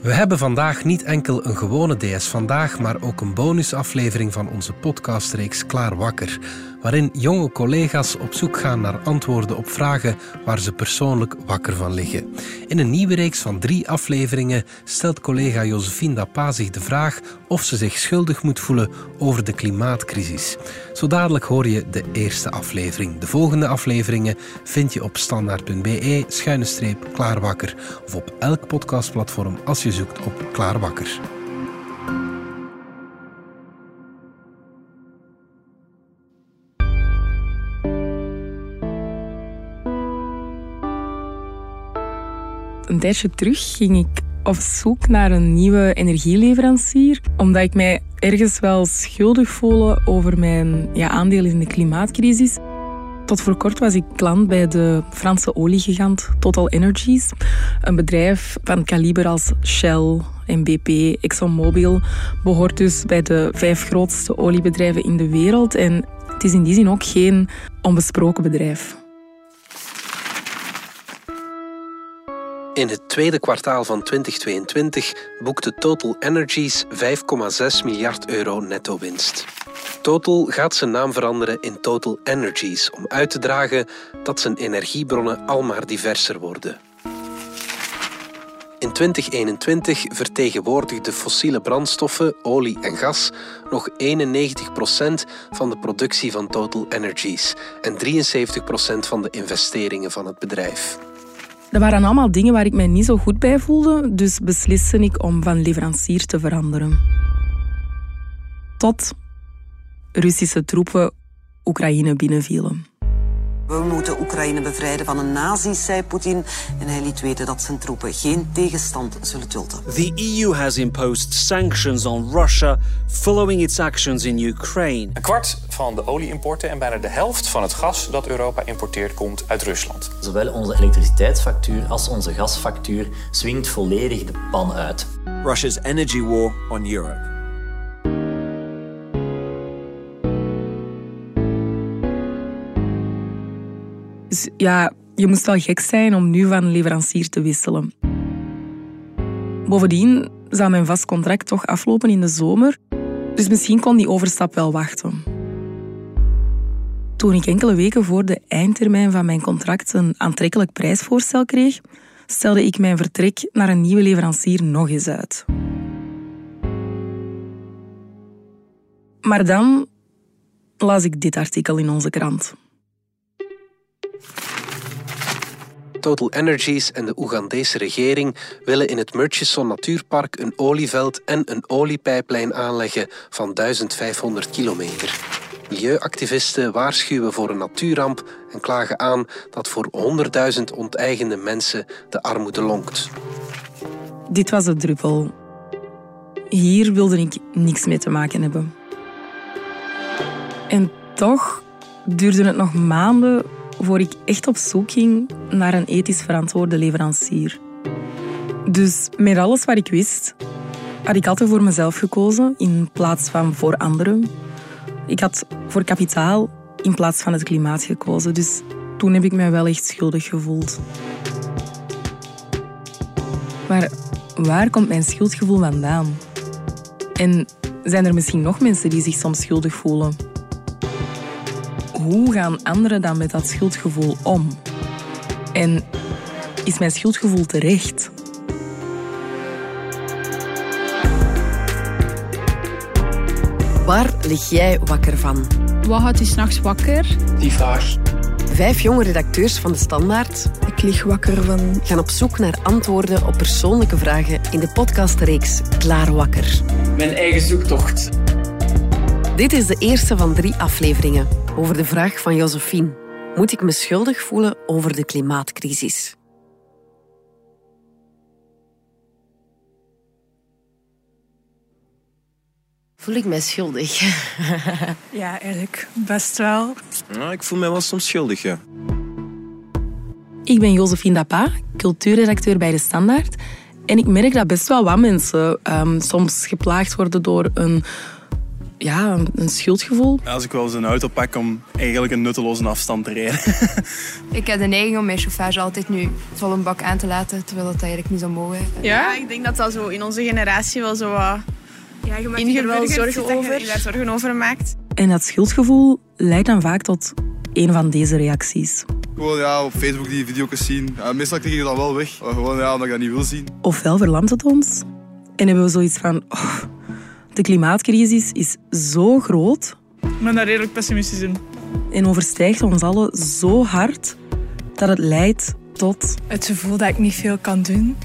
We hebben vandaag niet enkel een gewone DS vandaag, maar ook een bonusaflevering van onze podcastreeks Klaar Wakker, waarin jonge collega's op zoek gaan naar antwoorden op vragen waar ze persoonlijk wakker van liggen. In een nieuwe reeks van drie afleveringen stelt collega Josephine Dapa zich de vraag of ze zich schuldig moet voelen over de klimaatcrisis. Zo dadelijk hoor je de eerste aflevering. De volgende afleveringen vind je op standaard.be klaarwakker of op elk podcastplatform als je zoekt op Klaarwakker. Een tijdje terug ging ik op zoek naar een nieuwe energieleverancier, omdat ik mij ergens wel schuldig voelde over mijn ja, aandeel in de klimaatcrisis. Tot voor kort was ik klant bij de Franse oliegigant Total Energies. Een bedrijf van kaliber als Shell BP, ExxonMobil behoort dus bij de vijf grootste oliebedrijven in de wereld. En het is in die zin ook geen onbesproken bedrijf. In het tweede kwartaal van 2022 boekte Total Energies 5,6 miljard euro netto winst. Total gaat zijn naam veranderen in Total Energies om uit te dragen dat zijn energiebronnen almaar diverser worden. In 2021 vertegenwoordigden fossiele brandstoffen, olie en gas nog 91% van de productie van Total Energies en 73% van de investeringen van het bedrijf. Dat waren allemaal dingen waar ik mij niet zo goed bij voelde, dus besliste ik om van leverancier te veranderen. Tot Russische troepen Oekraïne binnenvielen. We moeten Oekraïne bevrijden van een nazi, zei Poetin. En hij liet weten dat zijn troepen geen tegenstand zullen dulden. The EU has imposed sanctions on Russia following its actions in Ukraine. Een kwart van de olieimporten en bijna de helft van het gas dat Europa importeert komt uit Rusland. Zowel onze elektriciteitsfactuur als onze gasfactuur swingt volledig de pan uit. Russia's energy war on Europe. Dus ja, je moest wel gek zijn om nu van leverancier te wisselen. Bovendien zou mijn vast contract toch aflopen in de zomer, dus misschien kon die overstap wel wachten. Toen ik enkele weken voor de eindtermijn van mijn contract een aantrekkelijk prijsvoorstel kreeg, stelde ik mijn vertrek naar een nieuwe leverancier nog eens uit. Maar dan las ik dit artikel in onze krant. Total Energies en de Oegandese regering willen in het Murchison Natuurpark een olieveld en een oliepijplijn aanleggen van 1500 kilometer. Milieuactivisten waarschuwen voor een natuurramp en klagen aan dat voor 100.000 onteigende mensen de armoede lonkt. Dit was de druppel. Hier wilde ik niks mee te maken hebben. En toch duurde het nog maanden voor ik echt op zoek ging naar een ethisch verantwoorde leverancier. Dus met alles wat ik wist, had ik altijd voor mezelf gekozen in plaats van voor anderen. Ik had voor kapitaal in plaats van het klimaat gekozen. Dus toen heb ik mij wel echt schuldig gevoeld. Maar waar komt mijn schuldgevoel vandaan? En zijn er misschien nog mensen die zich soms schuldig voelen? Hoe gaan anderen dan met dat schuldgevoel om? En is mijn schuldgevoel terecht? Waar lig jij wakker van? Wat houdt u s'nachts wakker? Die vraag. Vijf jonge redacteurs van de Standaard Ik lig wakker van... gaan op zoek naar antwoorden op persoonlijke vragen in de podcastreeks Klaar Wakker. Mijn eigen zoektocht. Dit is de eerste van drie afleveringen over de vraag van Josephine. Moet ik me schuldig voelen over de klimaatcrisis? Voel ik mij schuldig? Ja, eigenlijk best wel. Nou, ik voel mij wel soms schuldig, ja. Ik ben Josephine Dapa, cultuurredacteur bij De Standaard. En ik merk dat best wel wat mensen um, soms geplaagd worden door een ja, een schuldgevoel. Als ik wel eens een auto pak om eigenlijk een nutteloze afstand te rijden. ik heb de neiging om mijn chauffage altijd nu vol een bak aan te laten, terwijl dat eigenlijk niet zo mogen. Ja, ik denk dat dat zo in onze generatie wel zo wat... Ja, je maakt wel zorgen over. Je daar zorgen over maakt. En dat schuldgevoel leidt dan vaak tot een van deze reacties. Gewoon ja, op Facebook die video's zien. Ja, meestal klik ik dat wel weg. Gewoon ja, omdat ik dat niet wil zien. Ofwel verlamt het ons en hebben we zoiets van... Oh, de klimaatcrisis is zo groot. Ik ben daar redelijk pessimistisch in. En overstijgt ons allen zo hard dat het leidt tot... Het gevoel dat ik niet veel kan doen.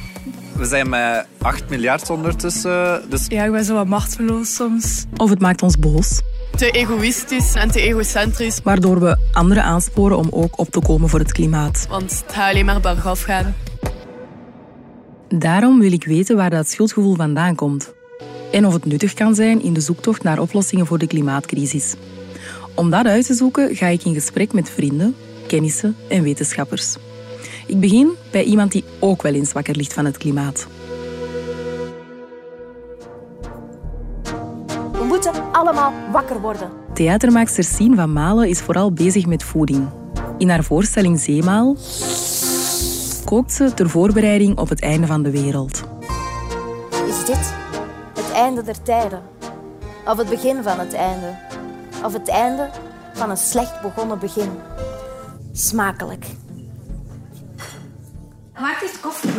We zijn met 8 miljard ondertussen. Dus... Ja, ik ben zo wat machteloos soms. Of het maakt ons boos. Te egoïstisch en te egocentrisch. Waardoor we anderen aansporen om ook op te komen voor het klimaat. Want het gaat alleen maar bergaf gaan. Daarom wil ik weten waar dat schuldgevoel vandaan komt en of het nuttig kan zijn in de zoektocht naar oplossingen voor de klimaatcrisis. Om dat uit te zoeken ga ik in gesprek met vrienden, kennissen en wetenschappers. Ik begin bij iemand die ook wel eens wakker ligt van het klimaat. We moeten allemaal wakker worden. Theatermaakster Sien van Malen is vooral bezig met voeding. In haar voorstelling Zeemaal kookt ze ter voorbereiding op het einde van de wereld. Is dit einde der tijden. Of het begin van het einde. Of het einde van een slecht begonnen begin. Smakelijk. Maak eens koffie,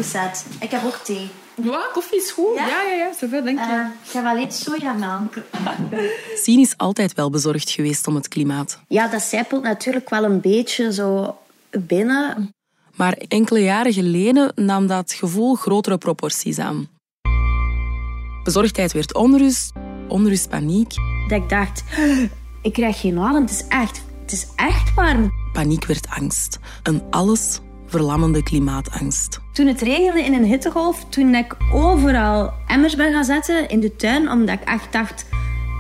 Ik heb ook thee. Ja, koffie is goed. Ja, ja, ja. ja zoveel denk ik. Uh, ik ga wel iets sojamelk. Sien is altijd wel bezorgd geweest om het klimaat. Ja, dat zijpelt natuurlijk wel een beetje zo binnen. Maar enkele jaren geleden nam dat gevoel grotere proporties aan. Bezorgdheid werd onrust, onrust paniek. Dat ik dacht, ik krijg geen adem, het is echt, het is echt warm. Paniek werd angst, een alles verlammende klimaatangst. Toen het regende in een hittegolf, toen ik overal emmers ben gaan zetten in de tuin, omdat ik echt dacht,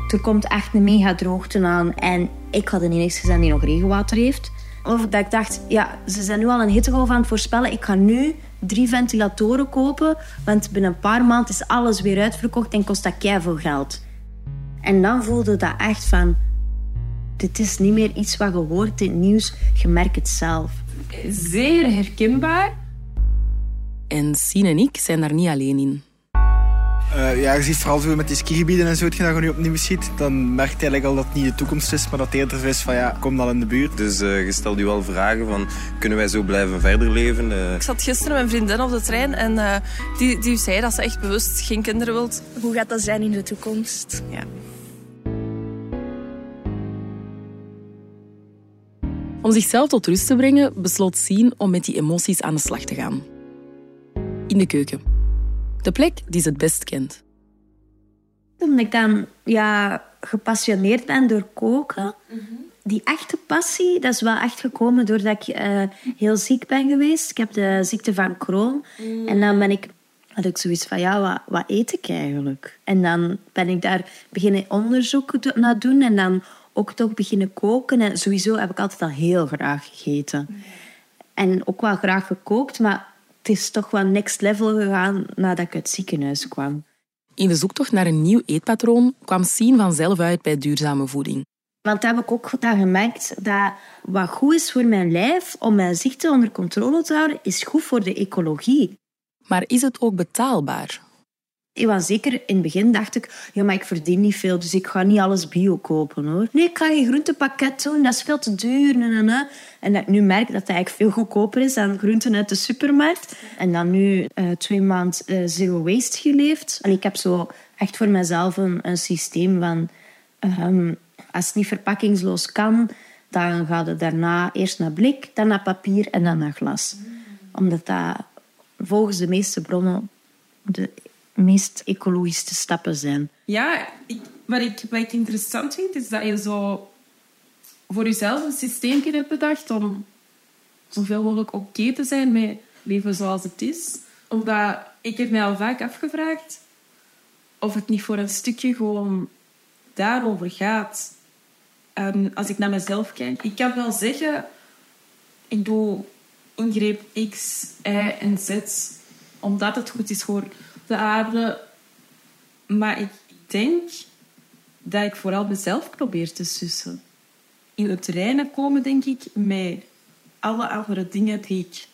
er komt echt een mega droogte aan. En ik had een enigste gezien die nog regenwater heeft. Of dat ik dacht, ja, ze zijn nu al een hittegolf aan het voorspellen. Ik ga nu drie ventilatoren kopen, want binnen een paar maanden is alles weer uitverkocht en kost dat veel geld. En dan voelde dat echt van, dit is niet meer iets wat je hoort in het nieuws, je merkt het zelf. Zeer herkenbaar. En Sien en ik zijn daar niet alleen in. Uh, ja, je ziet vooral zo met die skigebieden en zo, dat je nu opnieuw ziet, dan merk je eigenlijk al dat het niet de toekomst is, maar dat het eerder is van ja, kom dan in de buurt. Dus uh, je stelt je wel vragen van, kunnen wij zo blijven verder leven? Uh... Ik zat gisteren met mijn vriendin op de trein en die, die zei dat ze echt bewust geen kinderen wilt. Hoe gaat dat zijn in de toekomst? Ja. Om zichzelf tot rust te brengen, besloot Sien om met die emoties aan de slag te gaan. In de keuken. De plek die ze het best kent. Omdat ik dan ja, gepassioneerd ben door koken. Die echte passie, dat is wel echt gekomen doordat ik uh, heel ziek ben geweest. Ik heb de ziekte van Crohn. Mm. En dan ben ik, had ik zoiets van, ja, wat, wat eet ik eigenlijk? En dan ben ik daar beginnen onderzoek naar doen. En dan ook toch beginnen koken. En sowieso heb ik altijd al heel graag gegeten. En ook wel graag gekookt, maar het is toch wel next level gegaan nadat ik uit het ziekenhuis kwam. In de zoektocht naar een nieuw eetpatroon kwam Sien vanzelf uit bij duurzame voeding. Want daar heb ik ook dan gemerkt dat wat goed is voor mijn lijf om mijn ziekte onder controle te houden, is goed voor de ecologie. Maar is het ook betaalbaar? Was zeker in het begin dacht ik, ja, maar ik verdien niet veel, dus ik ga niet alles bio kopen hoor. Nee, ik ga geen groentepakket doen, dat is veel te duur. En dat ik nu merk dat het eigenlijk veel goedkoper is dan groenten uit de supermarkt. En dan nu uh, twee maanden uh, zero waste geleefd. En ik heb zo echt voor mezelf een, een systeem van, um, als het niet verpakkingsloos kan, dan gaat het daarna eerst naar blik, dan naar papier en dan naar glas. Omdat dat volgens de meeste bronnen de meest ecologische stappen zijn. Ja, ik, wat, ik, wat interessant vind, is dat je zo voor jezelf een systeem hebt bedacht om zoveel mogelijk oké te zijn met leven zoals het is. Omdat ik heb mij al vaak afgevraagd of het niet voor een stukje gewoon daarover gaat. Als ik naar mezelf kijk, ik kan wel zeggen, ik doe ingreep X, Y en Z omdat het goed is voor de aarde. Maar ik denk dat ik vooral mezelf probeer te sussen. In het reinen komen, denk ik, met alle andere dingen die ik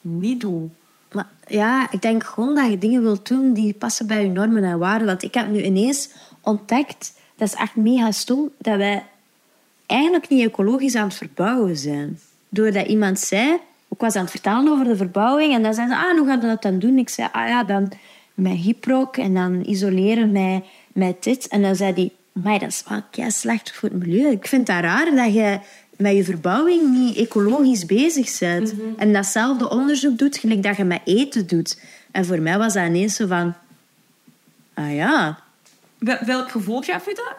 niet doe. Maar ja, ik denk gewoon dat je dingen wilt doen die passen bij je normen en waarden. Want ik heb nu ineens ontdekt, dat is echt mega stom, dat wij eigenlijk niet ecologisch aan het verbouwen zijn. Doordat iemand zei, ik was aan het vertellen over de verbouwing, en dan zei ze, ah, hoe gaan we dat dan doen? Ik zei, ah ja, dan met hyprock en dan isoleren met, met dit. En dan zei hij, maar dat is wel slecht voor het milieu. Ik vind het raar dat je met je verbouwing niet ecologisch bezig bent. En datzelfde onderzoek doet, gelijk dat je met eten doet. En voor mij was dat ineens zo van... Ah ja. Wel- welk gevoel gaf u dat?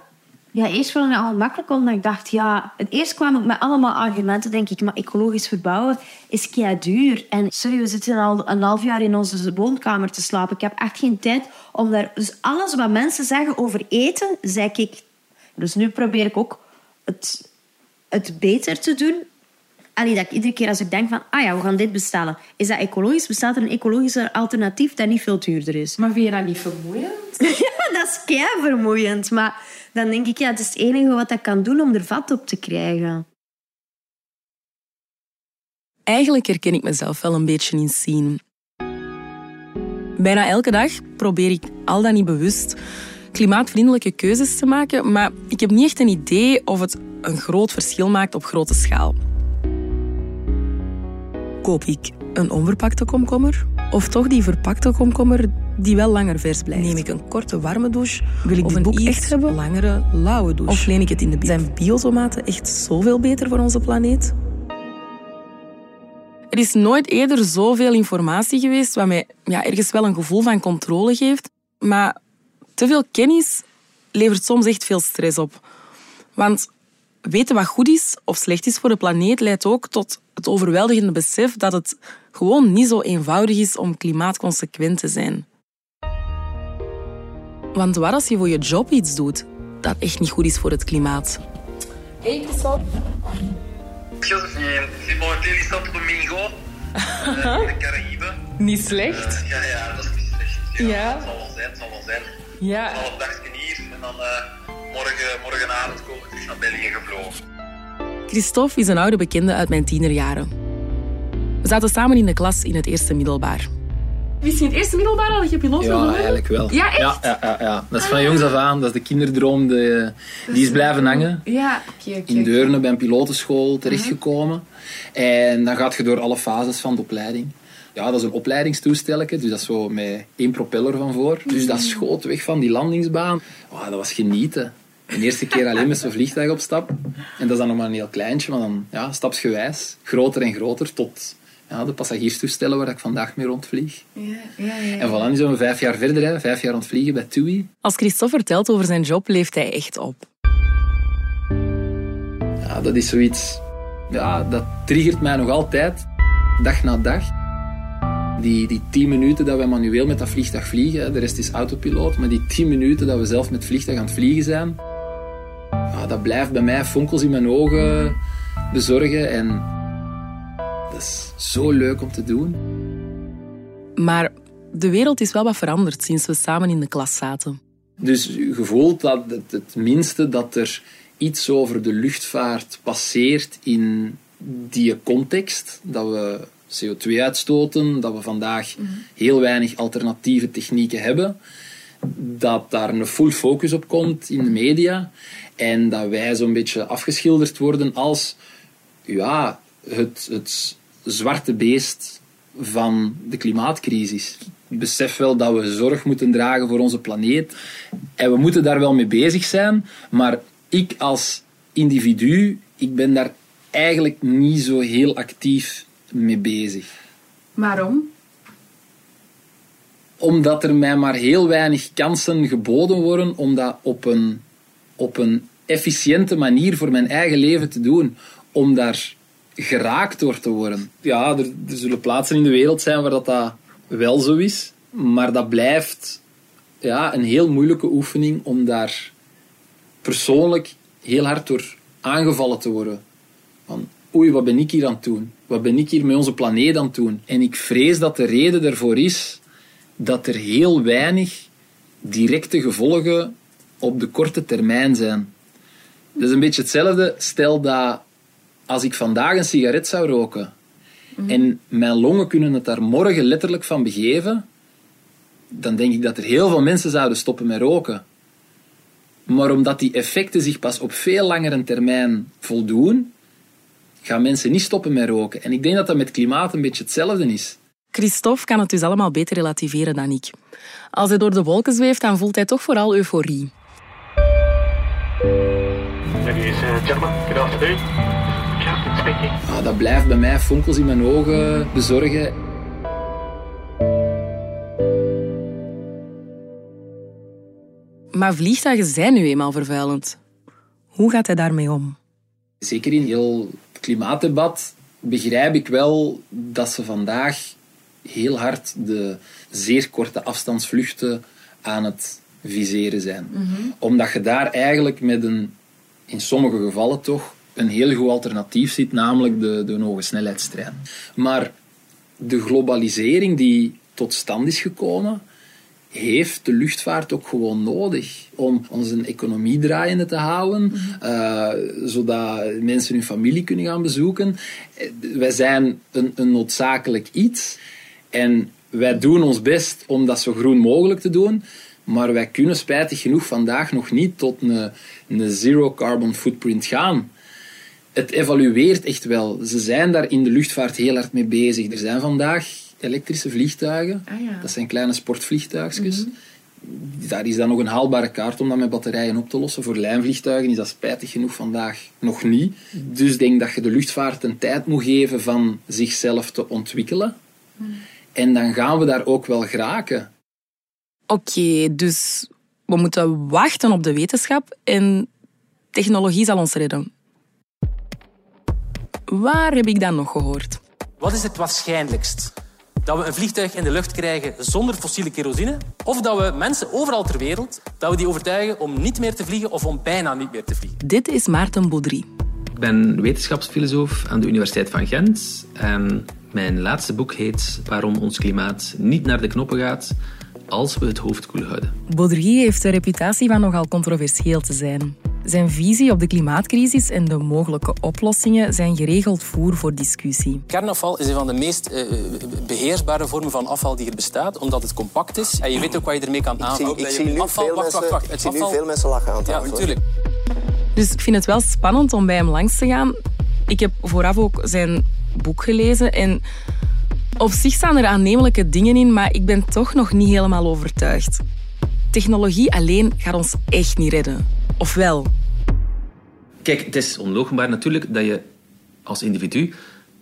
Ja, eerst vond ik het al makkelijk, omdat ik dacht... Ja, het eerst kwam ik met allemaal argumenten, denk ik. Maar ecologisch verbouwen is kei duur. En sorry, we zitten al een half jaar in onze woonkamer te slapen. Ik heb echt geen tijd om daar... Dus alles wat mensen zeggen over eten, zeg ik... Dus nu probeer ik ook het, het beter te doen. Allee, dat ik iedere keer als ik denk van... Ah ja, we gaan dit bestellen. Is dat ecologisch? Bestaat er een ecologischer alternatief dat niet veel duurder is? Maar vind je dat niet vermoeiend? ja, dat is kei vermoeiend. Maar dan denk ik, ja, het is het enige wat ik kan doen om er vat op te krijgen. Eigenlijk herken ik mezelf wel een beetje in zien. Bijna elke dag probeer ik al dan niet bewust klimaatvriendelijke keuzes te maken, maar ik heb niet echt een idee of het een groot verschil maakt op grote schaal. Koop ik een onverpakte komkommer of toch die verpakte komkommer die wel langer vers blijft? Neem ik een korte warme douche Wil ik of dit een boek iets echt hebben? langere lauwe douche? Of leen ik het in de bio? Zijn biotomaten echt zoveel beter voor onze planeet? Er is nooit eerder zoveel informatie geweest wat mij ja, ergens wel een gevoel van controle geeft. Maar te veel kennis levert soms echt veel stress op. Want weten wat goed is of slecht is voor de planeet leidt ook tot het overweldigende besef dat het gewoon niet zo eenvoudig is om klimaatconsequent te zijn. Want wat als je voor je job iets doet dat echt niet goed is voor het klimaat? Hey Christophe. Josephine, zit momenteel in Santo Domingo, eh, in de Caraïben. Niet slecht. Eh, ja, ja, dat is niet slecht. Ja. Het zal wel zijn, het zal wel zijn. Ja. Een half dagje hier en dan eh, morgen, morgenavond komen we terug naar België gevlogen. Christophe is een oude bekende uit mijn tienerjaren. We zaten samen in de klas in het eerste middelbaar. Wist je in het eerste middelbaar al dat je piloot wilde Ja, eigenlijk wel. Ja, echt? Ja, ja, ja. Dat is van jongs af aan. Dat is de kinderdroom. De, die is blijven hangen. Ja, oké, oké. In Deurne bij een pilotenschool terechtgekomen. En dan gaat je door alle fases van de opleiding. Ja, dat is een opleidingstoestelletje, dus dat is zo met één propeller van voor. Dus dat schoot weg van die landingsbaan. Wow, dat was genieten. De eerste keer alleen met zo'n vliegtuig op stap. En dat is dan nog maar een heel kleintje, maar dan ja, stapsgewijs. Groter en groter tot ja, de passagierstoestellen waar ik vandaag mee rondvlieg. Ja, ja, ja. En voilà, nu zijn we vijf jaar verder, hè. vijf jaar aan het vliegen bij TUI. Als Christophe vertelt over zijn job, leeft hij echt op. Ja, dat is zoiets... Ja, dat triggert mij nog altijd, dag na dag. Die, die tien minuten dat we manueel met dat vliegtuig vliegen, de rest is autopiloot, maar die tien minuten dat we zelf met het vliegtuig aan het vliegen zijn, ja, dat blijft bij mij fonkels in mijn ogen bezorgen. En dat is zo leuk om te doen. Maar de wereld is wel wat veranderd sinds we samen in de klas zaten. Dus je voelt dat het, het minste dat er iets over de luchtvaart passeert in die context, dat we CO2 uitstoten, dat we vandaag heel weinig alternatieve technieken hebben, dat daar een full focus op komt in de media en dat wij zo'n beetje afgeschilderd worden als ja, het, het zwarte beest van de klimaatcrisis. Ik besef wel dat we zorg moeten dragen voor onze planeet en we moeten daar wel mee bezig zijn, maar ik als individu, ik ben daar eigenlijk niet zo heel actief mee bezig. Waarom? Omdat er mij maar heel weinig kansen geboden worden om dat op een, op een efficiënte manier voor mijn eigen leven te doen. Om daar geraakt door te worden. Ja, er, er zullen plaatsen in de wereld zijn waar dat, dat wel zo is. Maar dat blijft ja, een heel moeilijke oefening om daar persoonlijk heel hard door aangevallen te worden. Van, oei, wat ben ik hier aan het doen? Wat ben ik hier met onze planeet aan het doen? En ik vrees dat de reden daarvoor is dat er heel weinig directe gevolgen op de korte termijn zijn. Dat is een beetje hetzelfde. Stel dat als ik vandaag een sigaret zou roken en mijn longen kunnen het daar morgen letterlijk van begeven, dan denk ik dat er heel veel mensen zouden stoppen met roken. Maar omdat die effecten zich pas op veel langere termijn voldoen, gaan mensen niet stoppen met roken. En ik denk dat dat met klimaat een beetje hetzelfde is. Christophe kan het dus allemaal beter relativeren dan ik. Als hij door de wolken zweeft, dan voelt hij toch vooral euforie. Ladies and gentlemen, good afternoon. Ah, dat blijft bij mij fonkels in mijn ogen bezorgen. Maar vliegtuigen zijn nu eenmaal vervuilend. Hoe gaat hij daarmee om? Zeker in heel het klimaatdebat begrijp ik wel dat ze vandaag heel hard de zeer korte afstandsvluchten aan het viseren zijn. Omdat je daar eigenlijk met een, in sommige gevallen toch, een heel goed alternatief ziet, namelijk de, de hoge snelheidstrein. Maar de globalisering die tot stand is gekomen, heeft de luchtvaart ook gewoon nodig om onze economie draaiende te houden, eh, zodat mensen hun familie kunnen gaan bezoeken. Wij zijn een, een noodzakelijk iets en wij doen ons best om dat zo groen mogelijk te doen, maar wij kunnen spijtig genoeg vandaag nog niet tot een, een zero carbon footprint gaan. Het evalueert echt wel. Ze zijn daar in de luchtvaart heel hard mee bezig. Er zijn vandaag elektrische vliegtuigen. Ah, ja. Dat zijn kleine sportvliegtuigjes. Daar is dan nog een haalbare kaart om dat met batterijen op te lossen. Voor lijnvliegtuigen is dat spijtig genoeg vandaag nog niet. Dus ik denk dat je de luchtvaart een tijd moet geven van zichzelf te ontwikkelen. En dan gaan we daar ook wel geraken. Oké, dus we moeten wachten op de wetenschap en technologie zal ons redden. Waar heb ik dan nog gehoord? Wat is het waarschijnlijkst? Dat we een vliegtuig in de lucht krijgen zonder fossiele kerosine? Of dat we mensen overal ter wereld dat we die overtuigen om niet meer te vliegen of om bijna niet meer te vliegen? Dit is Maarten Baudry. Ik ben wetenschapsfilosoof aan de Universiteit van Gent. En mijn laatste boek heet Waarom ons klimaat niet naar de knoppen gaat als we het hoofd koel houden. Baudry heeft de reputatie van nogal controversieel te zijn. Zijn visie op de klimaatcrisis en de mogelijke oplossingen zijn geregeld voer voor discussie. Kernafval is een van de meest eh, beheersbare vormen van afval die er bestaat, omdat het compact is en je weet ook wat je ermee kan aanvangen. ik zie nu afval, veel wacht, wacht, mensen- wacht. ik nu veel mensen lachen aan Ja, natuurlijk. Dus ik vind het wel spannend om bij hem langs te gaan. Ik heb vooraf ook zijn boek gelezen en op zich staan er aannemelijke dingen in, maar ik ben toch nog niet helemaal overtuigd. Technologie alleen gaat ons echt niet redden. Of wel? Kijk, het is onloochenbaar natuurlijk dat je als individu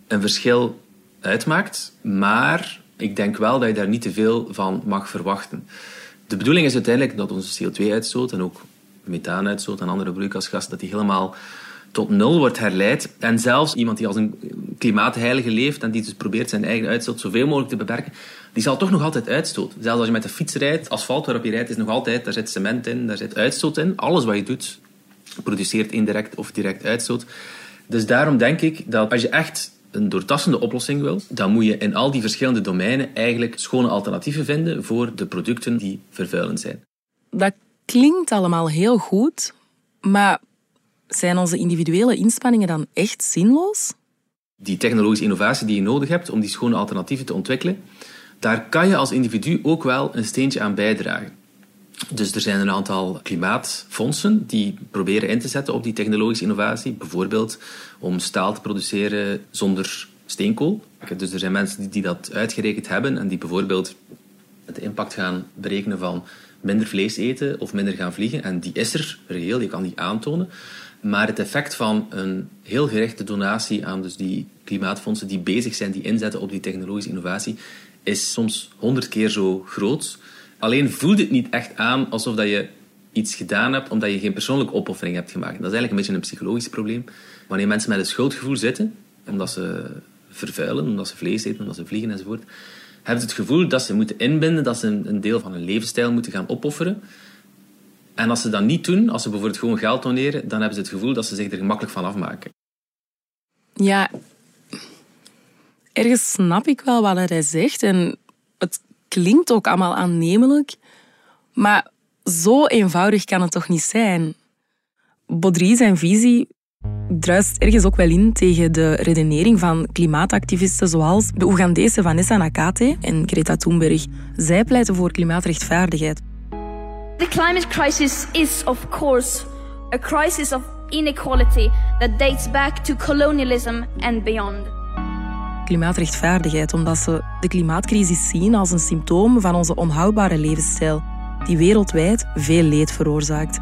een verschil uitmaakt, maar ik denk wel dat je daar niet te veel van mag verwachten. De bedoeling is uiteindelijk dat onze CO2-uitstoot en ook methaanuitstoot en andere broeikasgassen, dat die helemaal tot nul wordt herleid. En zelfs iemand die als een klimaatheilige leeft en die dus probeert zijn eigen uitstoot zoveel mogelijk te beperken, die zal toch nog altijd uitstoten. Zelfs als je met de fiets rijdt, asfalt waarop je rijdt, is nog altijd, daar zit cement in, daar zit uitstoot in. Alles wat je doet, produceert indirect of direct uitstoot. Dus daarom denk ik dat als je echt een doortassende oplossing wil, dan moet je in al die verschillende domeinen eigenlijk schone alternatieven vinden voor de producten die vervuilend zijn. Dat klinkt allemaal heel goed, maar zijn onze individuele inspanningen dan echt zinloos? Die technologische innovatie die je nodig hebt om die schone alternatieven te ontwikkelen, daar kan je als individu ook wel een steentje aan bijdragen. Dus er zijn een aantal klimaatfondsen die proberen in te zetten op die technologische innovatie. Bijvoorbeeld om staal te produceren zonder steenkool. Dus er zijn mensen die, dat uitgerekend hebben en die bijvoorbeeld de impact gaan berekenen van minder vlees eten of minder gaan vliegen. En die is er reëel, je kan die aantonen. Maar het effect van een heel gerichte donatie aan dus die klimaatfondsen die bezig zijn, die inzetten op die technologische innovatie, is soms honderd keer zo groot. Alleen voelt het niet echt aan alsof dat je iets gedaan hebt omdat je geen persoonlijke opoffering hebt gemaakt. Dat is eigenlijk een beetje een psychologisch probleem. Wanneer mensen met een schuldgevoel zitten, omdat ze vervuilen, omdat ze vlees eten, omdat ze vliegen enzovoort, hebben ze het gevoel dat ze moeten inbinden, dat ze een, deel van hun levensstijl moeten gaan opofferen. En als ze dat niet doen, als ze bijvoorbeeld gewoon geld doneren, dan hebben ze het gevoel dat ze zich er gemakkelijk van afmaken. Ja, ergens snap ik wel wat hij zegt en het klinkt ook allemaal aannemelijk. Maar zo eenvoudig kan het toch niet zijn? Baudry zijn visie druist ergens ook wel in tegen de redenering van klimaatactivisten zoals de Oegandese Vanessa Nakate en Greta Thunberg. Zij pleiten voor klimaatrechtvaardigheid. The climate crisis is, of course, a crisis of inequality that dates back to colonialism and beyond. Klimaatrechtvaardigheid omdat ze de klimaatcrisis zien als een symptoom van onze onhoudbare levensstijl, die wereldwijd veel leed veroorzaakt.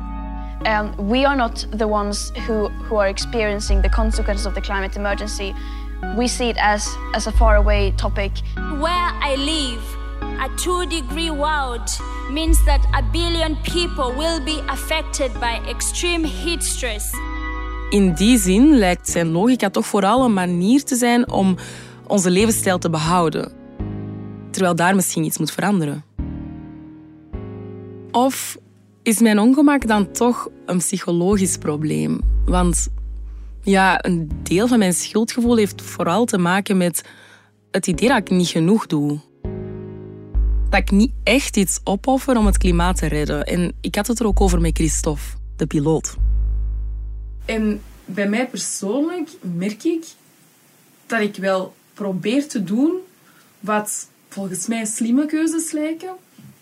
And we are not the ones who, who are experiencing the consequences of the climate emergency. We see it as, as a faraway topic. Where I live, a two degree world means that a billion people will be affected by extreme heat stress. In die zin lijkt zijn logica toch vooral een manier te zijn om onze levensstijl te behouden. Terwijl daar misschien iets moet veranderen. Of is mijn ongemak dan toch een psychologisch probleem? Want ja, een deel van mijn schuldgevoel heeft vooral te maken met het idee dat ik niet genoeg doe. Dat ik niet echt iets opoffer om het klimaat te redden. En ik had het er ook over met Christophe, de piloot. En bij mij persoonlijk merk ik dat ik wel probeer te doen wat volgens mij slimme keuzes lijken.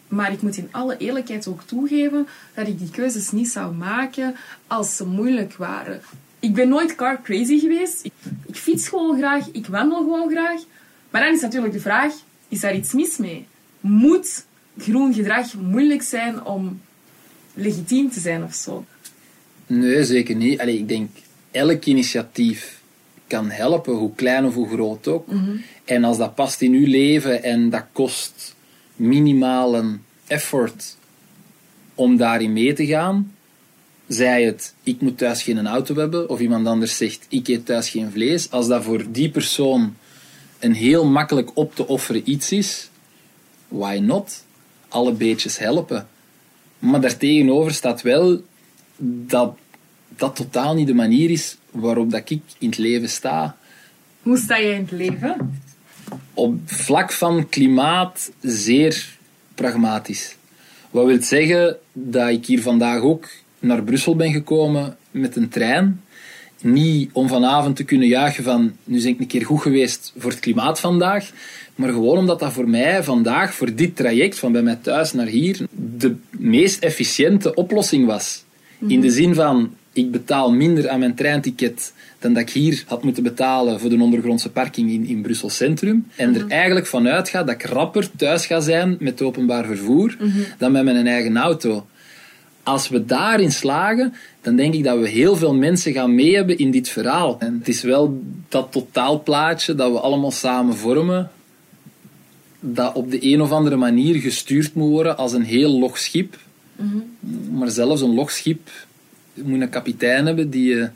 Maar ik moet in alle eerlijkheid ook toegeven dat ik die keuzes niet zou maken als ze moeilijk waren. Ik ben nooit car crazy geweest. Ik, ik fiets gewoon graag, ik wandel gewoon graag. Maar dan is natuurlijk de vraag, is daar iets mis mee? Moet groen gedrag moeilijk zijn om legitiem te zijn of zo? Nee, zeker niet. Allee, ik denk, elk initiatief kan helpen, hoe klein of hoe groot ook. En als dat past in uw leven en dat kost minimaal een effort om daarin mee te gaan, zij het, ik moet thuis geen auto hebben, of iemand anders zegt, ik eet thuis geen vlees, als dat voor die persoon een heel makkelijk op te offeren iets is, why not? Alle beetjes helpen. Maar daartegenover staat wel dat dat totaal niet de manier is waarop dat ik in het leven sta. Hoe sta je in het leven? Op vlak van klimaat zeer pragmatisch. Wat wil zeggen dat ik hier vandaag ook naar Brussel ben gekomen met een trein. Niet om vanavond te kunnen juichen van nu ben ik een keer goed geweest voor het klimaat vandaag. Maar gewoon omdat dat voor mij vandaag, voor dit traject van bij mij thuis naar hier, de meest efficiënte oplossing was. In de zin van, ik betaal minder aan mijn treinticket dan dat ik hier had moeten betalen voor de ondergrondse parking in, in Brussel Centrum. En er eigenlijk vanuit gaat dat ik rapper thuis ga zijn met openbaar vervoer dan met mijn eigen auto. Als we daarin slagen, dan denk ik dat we heel veel mensen gaan mee hebben in dit verhaal. En het is wel dat totaalplaatje dat we allemaal samen vormen, dat op de een of andere manier gestuurd moet worden als een heel log schip. Maar zelfs een log schip moet een kapitein hebben die eh,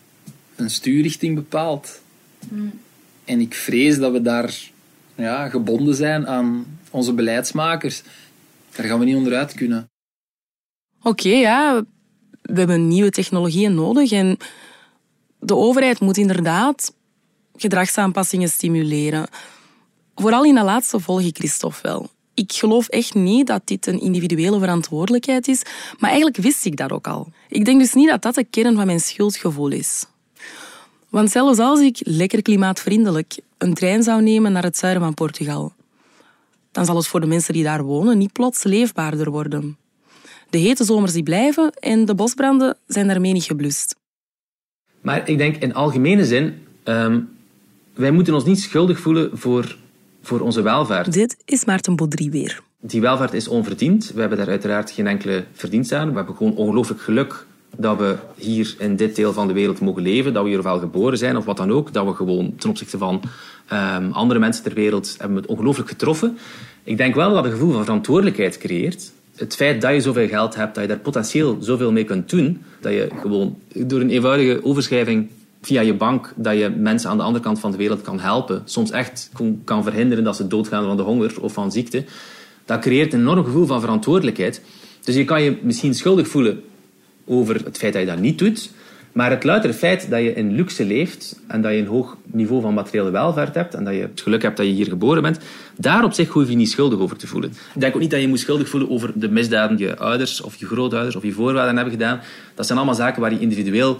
een stuurrichting bepaalt. En ik vrees dat we daar ja, gebonden zijn aan onze beleidsmakers. Daar gaan we niet onderuit kunnen. Oké, ja, we hebben nieuwe technologieën nodig en de overheid moet inderdaad gedragsaanpassingen stimuleren. Vooral in dat laatste volg ik Christophe wel. Ik geloof echt niet dat dit een individuele verantwoordelijkheid is, maar eigenlijk wist ik dat ook al. Ik denk dus niet dat dat de kern van mijn schuldgevoel is. Want zelfs als ik lekker klimaatvriendelijk een trein zou nemen naar het zuiden van Portugal, dan zal het voor de mensen die daar wonen niet plots leefbaarder worden. De hete zomers die blijven en de bosbranden zijn daarmee niet geblust. Maar ik denk in algemene zin, ehm, wij moeten ons niet schuldig voelen voor, voor onze welvaart. Dit is Maarten Baudry weer. Die welvaart is onverdiend. We hebben daar uiteraard geen enkele verdienst aan. We hebben gewoon ongelooflijk geluk dat we hier in dit deel van de wereld mogen leven, dat we hier wel geboren zijn of wat dan ook, dat we gewoon ten opzichte van ehm, andere mensen ter wereld hebben we het ongelooflijk getroffen. Ik denk wel dat een gevoel van verantwoordelijkheid creëert. Het feit dat je zoveel geld hebt, dat je daar potentieel zoveel mee kunt doen, dat je gewoon door een eenvoudige overschrijving via je bank, dat je mensen aan de andere kant van de wereld kan helpen, soms echt kan verhinderen dat ze doodgaan van de honger of van ziekte, dat creëert een enorm gevoel van verantwoordelijkheid. Dus je kan je misschien schuldig voelen over het feit dat je dat niet doet. Maar het loutere feit dat je in luxe leeft en dat je een hoog niveau van materiële welvaart hebt en dat je het geluk hebt dat je hier geboren bent, daar op zich hoef je niet schuldig over te voelen. Ik denk ook niet dat je moet schuldig voelen over de misdaden die je ouders of je grootouders of je voorvaderen hebben gedaan. Dat zijn allemaal zaken waar je individueel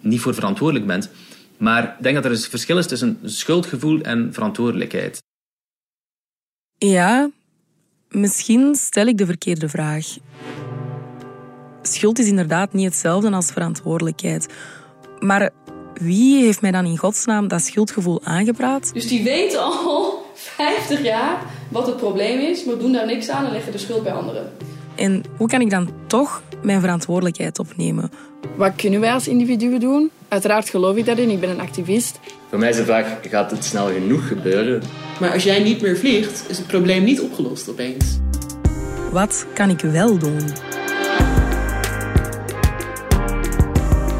niet voor verantwoordelijk bent. Maar ik denk dat er een verschil is tussen schuldgevoel en verantwoordelijkheid. Ja, misschien stel ik de verkeerde vraag. Schuld is inderdaad niet hetzelfde als verantwoordelijkheid. Maar wie heeft mij dan in godsnaam dat schuldgevoel aangepraat? Dus die weten al 50 jaar wat het probleem is, maar doen daar niks aan en leggen de schuld bij anderen. En hoe kan ik dan toch mijn verantwoordelijkheid opnemen? Wat kunnen wij als individuen doen? Uiteraard geloof ik daarin, ik ben een activist. Voor mij is de vraag, gaat het snel genoeg gebeuren? Maar als jij niet meer vliegt, is het probleem niet opgelost opeens. Wat kan ik wel doen?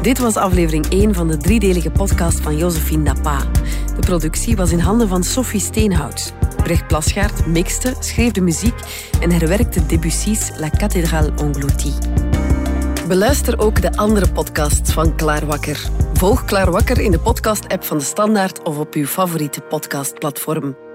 Dit was aflevering 1 van de driedelige podcast van Josephine Napa. De productie was in handen van Sophie Steenhout. Brecht Plasgaard mixte, schreef de muziek en herwerkte Debussy's La Cathédrale Engloutie. Beluister ook de andere podcasts van Klaar Wakker. Volg Klaar Wakker in de podcast-app van de Standaard of op uw favoriete podcastplatform.